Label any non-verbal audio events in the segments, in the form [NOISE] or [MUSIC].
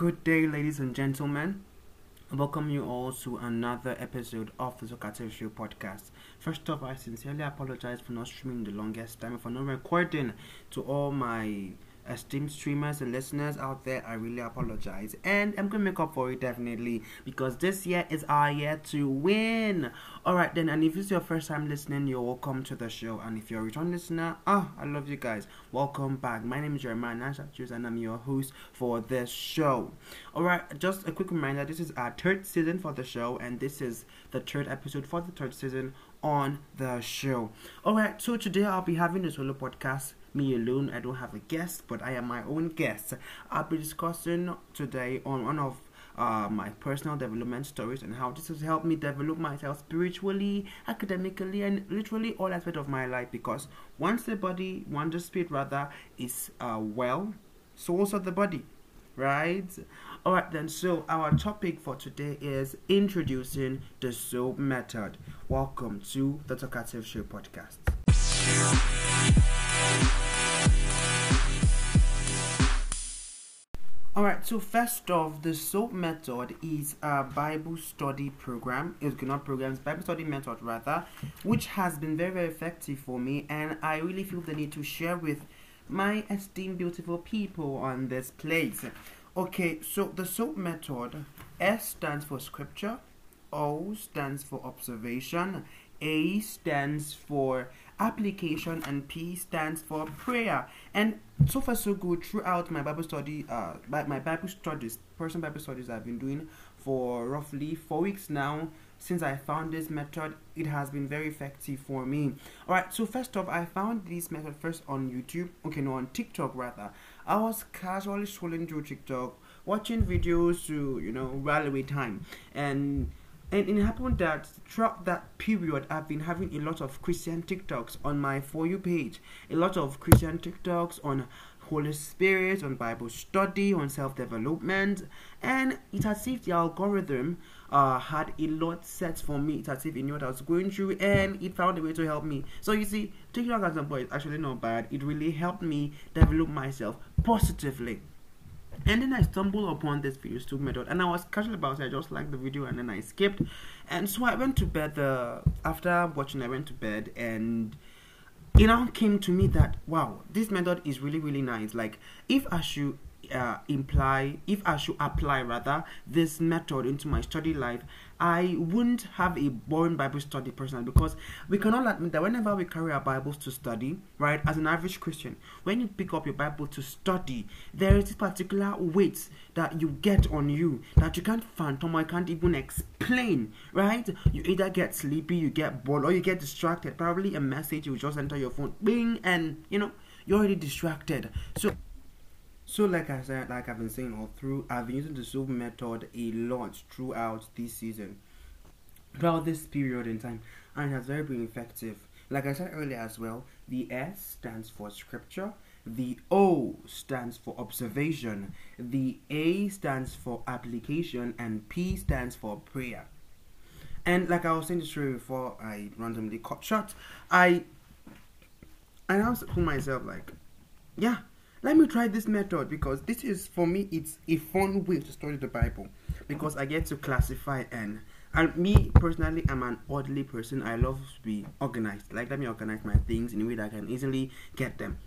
Good day, ladies and gentlemen. I welcome you all to another episode of the Talkative Show podcast. First off, I sincerely apologize for not streaming the longest time, for not recording to all my esteemed streamers and listeners out there, I really apologize. And I'm gonna make up for it definitely because this year is our year to win. Alright then, and if it's your first time listening, you're welcome to the show. And if you're a return listener, ah, oh, I love you guys. Welcome back. My name is Jeremiah Nanshak and I'm your host for this show. Alright, just a quick reminder this is our third season for the show, and this is the third episode for the third season on the show. Alright, so today I'll be having a solo podcast me alone. I don't have a guest, but I am my own guest. I'll be discussing today on one of uh, my personal development stories and how this has helped me develop myself spiritually, academically, and literally all aspects of my life. Because once the body, once the spirit rather, is uh, well, so also the body, right? All right, then. So our topic for today is introducing the soap method. Welcome to the Talkative Show podcast. Alright, so first off, the SOAP method is a Bible study program. It's not programs, Bible study method rather, which has been very, very effective for me, and I really feel the need to share with my esteemed, beautiful people on this place. Okay, so the SOAP method S stands for scripture, O stands for observation, A stands for application and P stands for prayer. And so far so good throughout my Bible study, uh, my Bible studies, personal Bible studies I've been doing for roughly four weeks now. Since I found this method, it has been very effective for me. Alright, so first off, I found this method first on YouTube, okay, no, on TikTok rather. I was casually scrolling through TikTok, watching videos to, you know, while away time. And and it happened that throughout that period, I've been having a lot of Christian TikToks on my For You page. A lot of Christian TikToks on Holy Spirit, on Bible study, on self development. And it as if the algorithm uh, had a lot set for me. It as if it knew what I was going through and it found a way to help me. So you see, TikTok as a boy is actually not bad. It really helped me develop myself positively. And then I stumbled upon this video stoop method and I was casual about it. I just liked the video and then I skipped. And so I went to bed uh, after watching I went to bed and it now came to me that wow, this method is really really nice. Like if I should uh, imply if I should apply rather this method into my study life, I wouldn't have a boring Bible study personally because we cannot admit that whenever we carry our Bibles to study, right, as an average Christian, when you pick up your Bible to study, there is this particular weight that you get on you that you can't phantom or can't even explain, right? You either get sleepy, you get bored, or you get distracted. Probably a message will just enter your phone, bing, and you know, you're already distracted. So so, like I said, like I've been saying all through, I've been using the SOAP method a lot throughout this season, throughout this period in time, and it has very been effective. Like I said earlier as well, the S stands for scripture, the O stands for observation, the A stands for application, and P stands for prayer. And like I was saying this before I randomly cut short, I I now told myself like, yeah, let me try this method because this is for me it's a fun way to study the bible because i get to classify and and me personally i'm an orderly person. I love to be organized. Like let me organize my things in a way that i can easily get them.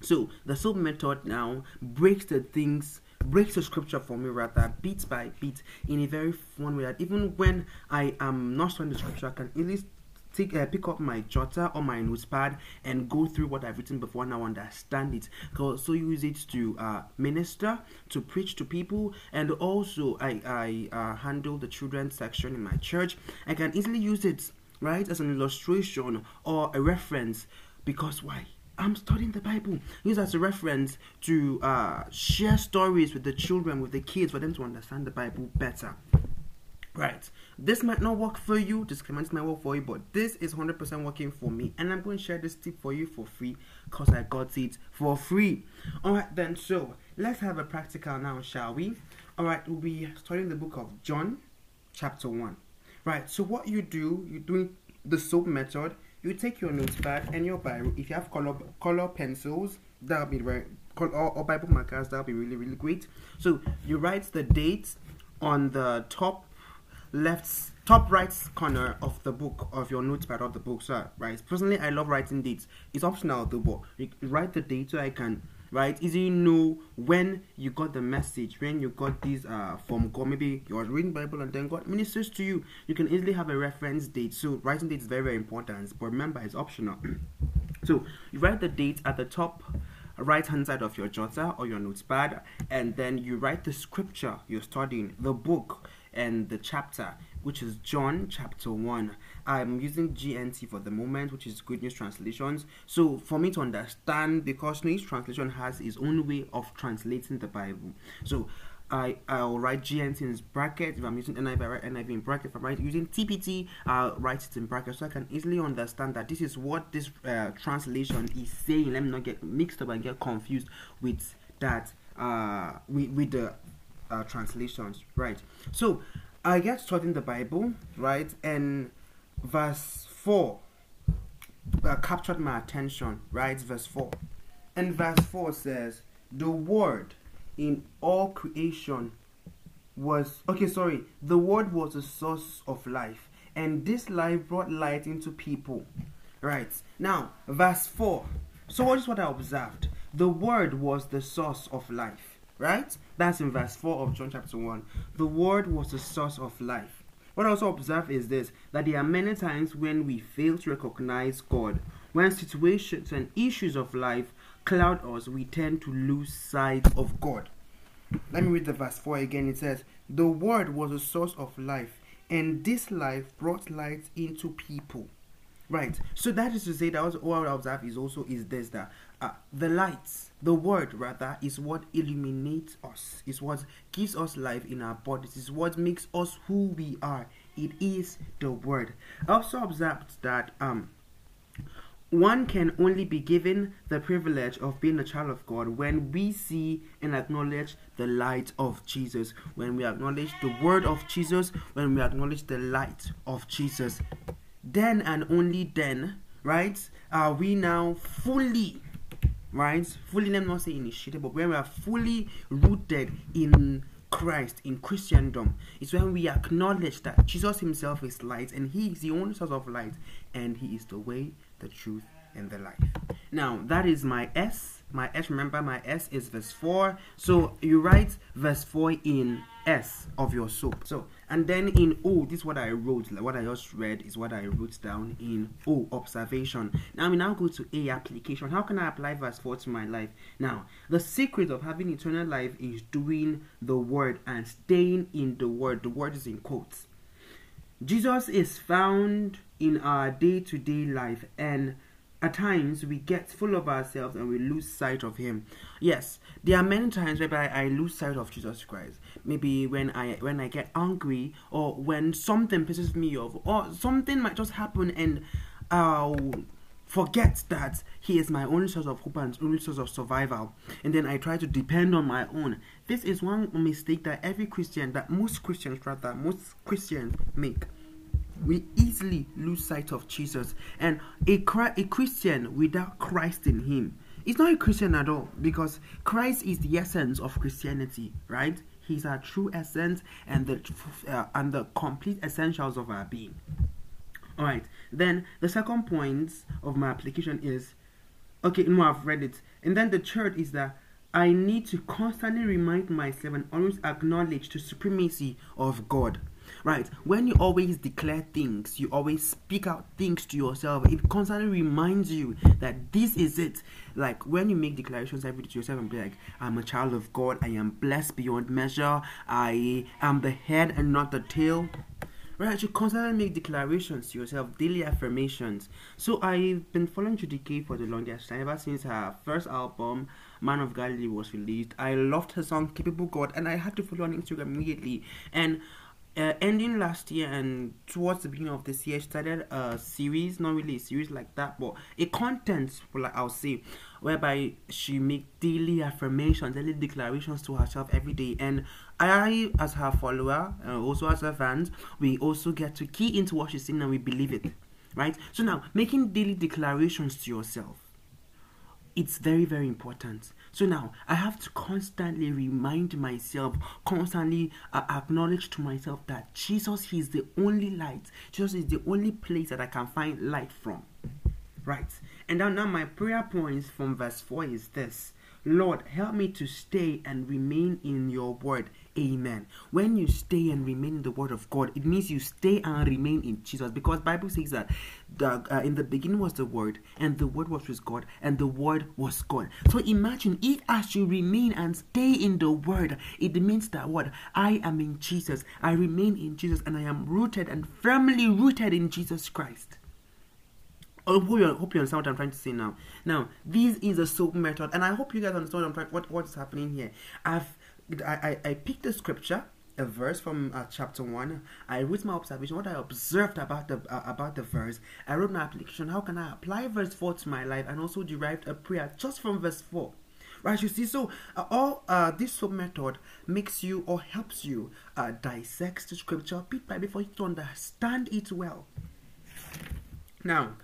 So the SOAP method now breaks the things breaks the scripture for me rather bit by bit in a very fun way that even when i am not studying the scripture i can easily take uh, pick up my jotter or my notepad and go through what I've written before and I understand it. So use it to uh, minister, to preach to people, and also I I uh, handle the children's section in my church. I can easily use it right as an illustration or a reference because why? I'm studying the Bible. Use as a reference to uh, share stories with the children, with the kids, for them to understand the Bible better. Right. This might not work for you. This might work for you, but this is 100% working for me. And I'm going to share this tip for you for free because I got it for free. Alright, then. So let's have a practical now, shall we? Alright, we'll be studying the book of John, chapter 1. Right. So what you do, you're doing the SOAP method. You take your notepad and your Bible. If you have color color pencils, that'll be very or, or Bible markers, that'll be really, really great. So you write the date on the top left top right corner of the book of your notepad of the book. So right personally i love writing dates. It's optional though but you write the date so i can right easily know when you got the message when you got this uh from god maybe you are reading bible and then god ministers to you. You can easily have a reference date. So writing date is very very important but remember it's optional. [CLEARS THROAT] So you write the date at the top right hand side of your jotter or your notepad and then you write the scripture you're studying the book and the chapter, which is John chapter 1. I'm using GNT for the moment, which is Good News Translations. So, for me to understand, because each translation has its own way of translating the Bible. So, I, I'll write GNT in brackets. If I'm using NIV, I write NIV in brackets. If I'm writing, using TPT, I'll write it in brackets so I can easily understand that this is what this uh, translation is saying. Let me not get mixed up and get confused with that, uh, with, with the uh, translations, right? So I get studying the Bible, right? And verse 4 uh, captured my attention, right? Verse 4. And verse 4 says, The Word in all creation was, okay, sorry, the Word was the source of life, and this life brought light into people, right? Now, verse 4. So, what is what I observed? The Word was the source of life Right? That's in verse 4 of John chapter 1. The Word was the source of life. What I also observe is this that there are many times when we fail to recognize God. When situations and issues of life cloud us, we tend to lose sight of God. Let me read the verse 4 again. It says, The Word was the source of life, and this life brought light into people. Right. So that is to say that what I observe is also is this that uh, the lights, the word rather, is what illuminates us, is what gives us life in our bodies, is what makes us who we are. It is the word. I also observed that um one can only be given the privilege of being a child of God when we see and acknowledge the light of Jesus, when we acknowledge the word of Jesus, when we acknowledge the light of Jesus. Then and only then, right, are we now fully right? Fully, let me not say initiated, but when we are fully rooted in Christ, in Christendom, it's when we acknowledge that Jesus Himself is light and He is the only source of light and He is the way, the truth, and the life. Now, that is my S. My S, remember, my S is verse 4. So you write verse 4 in S of your soap. So, and then in O, this is what I wrote, like what I just read is what I wrote down in O, observation. Now we now go to A, application. How can I apply verse 4 to my life? Now, the secret of having eternal life is doing the word and staying in the word. The word is in quotes. Jesus is found in our day to day life and at times we get full of ourselves and we lose sight of him. Yes there are many times whereby i lose sight of jesus christ. Maybe when i when i get angry or when something pisses me off or something might just happen and i'll forget that he is my only source of hope and only source of survival. And then i try to depend on my own. This is one mistake that every christian that most christians rather most christians make we easily lose sight of Jesus. And a, a Christian without Christ in him is not a Christian at all because Christ is the essence of Christianity, right? He's our true essence and the uh, and the complete essentials of our being. All right. Then the second point of my application is okay. No, I've read it. And then the third is that I need to constantly remind myself and always acknowledge the supremacy of God right? When you always declare things, you always speak out things to yourself, it constantly reminds you that this is it. Like when you make declarations every day to yourself and be like, I'm a child of God, I am blessed beyond measure, I am the head and not the tail. Right, you constantly make declarations to yourself, daily affirmations. So I've been following Judikay for the longest time, ever since her first album, Man of Galilee, was released. I loved her song Capable God, and I had to follow on Instagram immediately. And uh, ending last year and towards the beginning of this year, she started a series, not really a series like that, but a content, like I'll say, whereby she make daily affirmations, daily declarations to herself every day. And I, as her follower, uh, also as her fans, we also get to key into what she's saying and we believe it, right? So now, making daily declarations to yourself it's very very important so now i have to constantly remind myself constantly uh, acknowledge to myself that jesus is the only light. Jesus is the only place that i can find light from. Right? And now, now my prayer points from verse 4 is this. Lord help me to stay and remain in your word Amen. When you stay and remain in the Word of God, it means you stay and remain in Jesus, because Bible says that the, uh, in the beginning was the Word, and the Word was with God, and the Word was God. So imagine if as you remain and stay in the Word, it means that what I am in Jesus, I remain in Jesus, and I am rooted and firmly rooted in Jesus Christ. I hope you, hope you understand what I'm trying to say now. Now, this is a soap method, and I hope you guys understand what, I'm trying, what what's happening here. I've I, I, picked a scripture, a verse from uh, chapter one. I wrote my observation, what I observed about the uh, about the verse. I wrote my application. How can I apply verse four to my life, and also derived a prayer just from verse four. Right, you see, so uh, all uh, this soap method makes you or helps you uh, dissect the scripture bit by bit for you to understand it well. Now,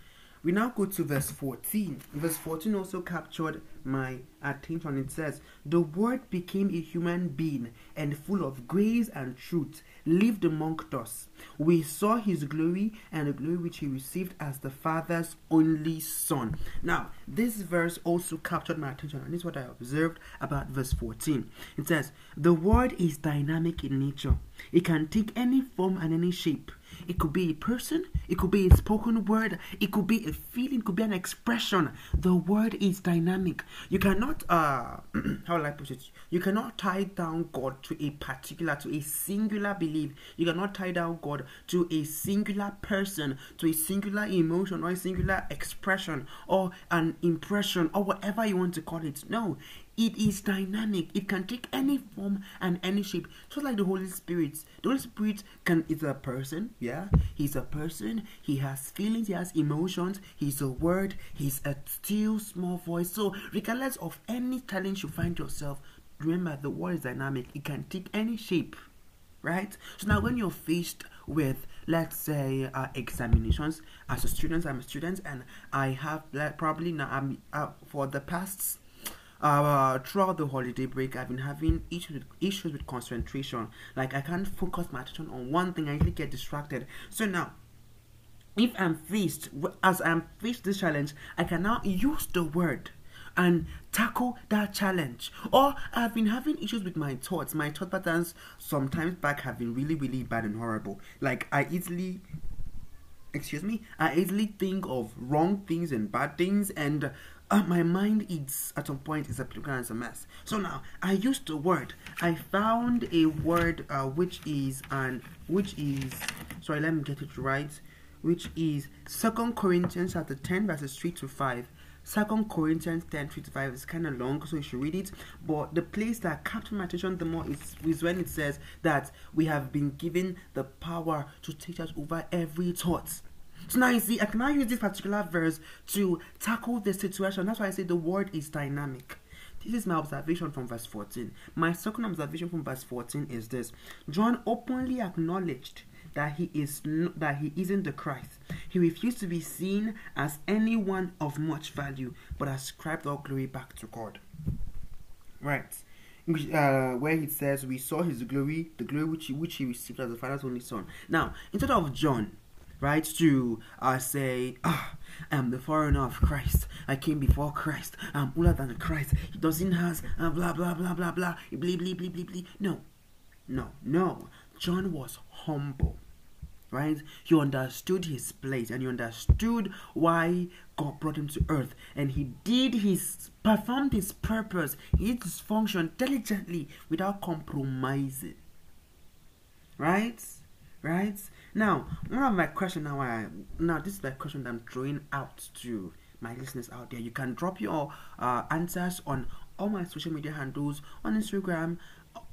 we now go to verse 14. Verse 14 also captured my attention. It says, The Word became a human being and full of grace and truth, lived amongst us. We saw his glory and the glory which he received as the Father's only Son. Now, this verse also captured my attention, and this is what I observed about verse 14. It says, The Word is dynamic in nature, it can take any form and any shape. It could be a person, it could be a spoken word, it could be a feeling, it could be an expression. The word is dynamic. You cannot, uh, [CLEARS THROAT] how will I put it? You cannot tie down God to a particular, to a singular belief. You cannot tie down God to a singular person, to a singular emotion or a singular expression or an impression or whatever you want to call it. No, it is dynamic. It can take any form and any shape. Just like the Holy Spirit. The Holy Spirit can is a person, yeah. He's a person. He has feelings, he has emotions, he's a word, he's a still small voice. So regardless of any challenge you find yourself, remember the word is dynamic. It can take any shape. Right? So now when you're faced with let's say uh, examinations as a student i'm a student and i have like, probably now i'm uh, for the past uh, throughout the holiday break, I've been having issues with, issues with concentration. Like I can't focus my attention on one thing. I usually get distracted. So now, if I'm faced as I'm faced this challenge, I can now use the word and tackle that challenge. Or I've been having issues with my thoughts. My thought patterns sometimes back have been really, really bad and horrible. Like I easily excuse me, I easily think of wrong things and bad things and uh, my mind is at some point is a as a mess. So now I used the word. I found a word uh, which is and which is sorry, let me get it right. Which is Second Corinthians chapter ten verses three to five. Second Corinthians 10 3 to 5 is kind of long, so you should read it. But the place that captured my attention the more is, is when it says that we have been given the power to take us over every thought so now you see, I can now use this particular verse to tackle the situation. That's why I say the word is dynamic. This is my observation from verse 14. My second observation from verse 14 is this John openly acknowledged that he is that he isn't the Christ. He refused to be seen as anyone of much value, but ascribed all glory back to God. Right. Uh, where he says, "We saw his glory, the glory which he, which he received as the Father's only Son." Now, instead of John, right? To uh, say, ah, I'm the foreigner of Christ. I came before Christ. I'm older than Christ. He doesn't has uh, blah blah blah blah blah. Blee blee blee blee blee. No, no, no. John was humble, right? He understood his place and he understood why God brought him to earth, and he did his performed his purpose, he did his function diligently without compromising. Right? Right? Now, one of my question now, I, now this is the question that I'm throwing out to my listeners out there. You can drop your uh, answers on all my social media handles on Instagram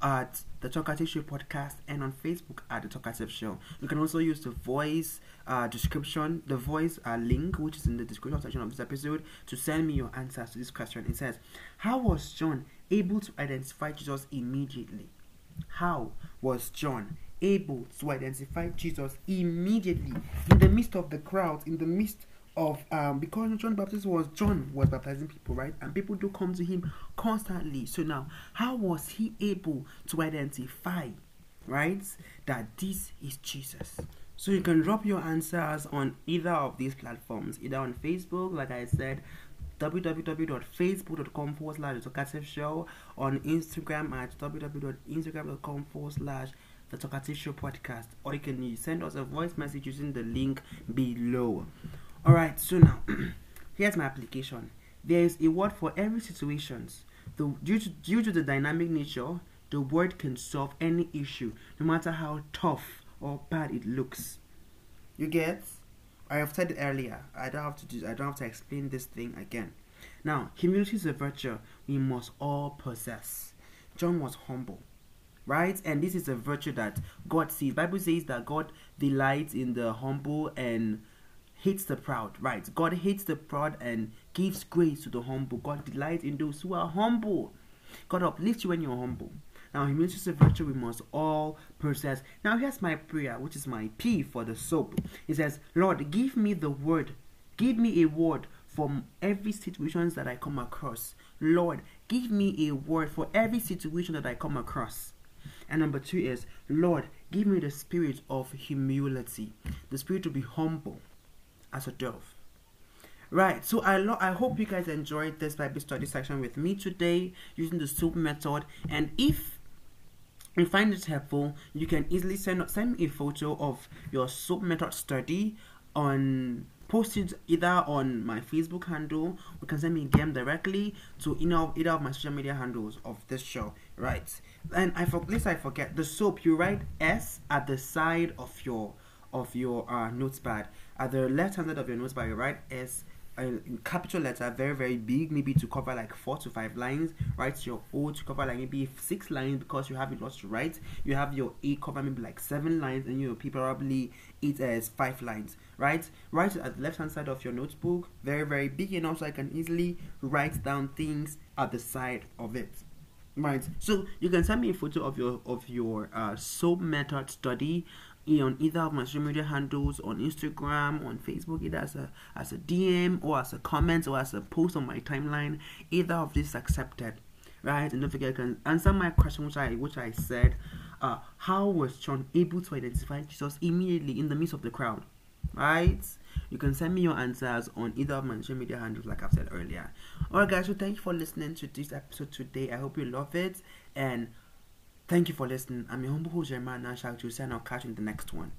at the Talkative Show podcast and on Facebook at the Talkative Show. You can also use the voice uh, description, the voice uh, link, which is in the description section of this episode, to send me your answers to this question. It says, How was John able to identify Jesus immediately? How was John able to identify Jesus immediately in the midst of the crowd, in the midst of um because John Baptist was John was baptizing people, right? And people do come to him constantly. So now, how was he able to identify, right, that this is Jesus? So you can drop your answers on either of these platforms, either on Facebook, like I said, www.facebook.com forward slash show, on Instagram at www.instagram.com forward slash the talkative show podcast, or you can send us a voice message using the link below. Alright, so now [CLEARS THROAT] here's my application. There is a word for every situation. The, due, to, due to the dynamic nature, the word can solve any issue, no matter how tough or bad it looks. You get? I have said it earlier. I don't have to do. I don't have to explain this thing again. Now, humility is a virtue we must all possess. John was humble, right? And this is a virtue that God sees. Bible says that God delights in the humble and hates the proud, right? God hates the proud and gives grace to the humble. God delights in those who are humble. God uplifts you when you're humble. Now, humility is a virtue we must all possess. Now, here's my prayer, which is my P for the soap. It says, Lord, give me the word. Give me a word for every situation that I come across. Lord, give me a word for every situation that I come across. And number two is, Lord, give me the spirit of humility, the spirit to be humble as a dove. Right, so I lo- I hope you guys enjoyed this Bible study section with me today using the SOAP method. And if you find it helpful, you can easily send send me a photo of your SOAP method study on posted either on my Facebook handle or can send me a DM directly to you either of my social media handles of this show. Right. And I for least I forget the soap you write S at the side of your of your uh, notepad. At the left hand side of your notepad, you write S in capital letter, very very big, maybe to cover like four to five lines. Write your O to cover like maybe six lines because you have it lots to write. You have your A cover maybe like seven lines, and your P probably it as five lines. Right, write it at the left hand side of your notebook, very very big enough so I can easily write down things at the side of it right so you can send me a photo of your of your uh, soap method study on either of my social media handles on Instagram, on Facebook, either as a as a DM or as a comment or as a post on my timeline. Either of these accepted, right? And don't forget, you can answer my question, which I which I said. Uh, how was John able to identify Jesus immediately in the midst of the crowd? Right? You can send me your answers on either of my social media handles, like I've said earlier. Alright, guys. So thank you for listening to this episode today. I hope you love it and Thank you for listening. I'm your humble host, Jeremiah Nanshak. I'll catch you in the next one.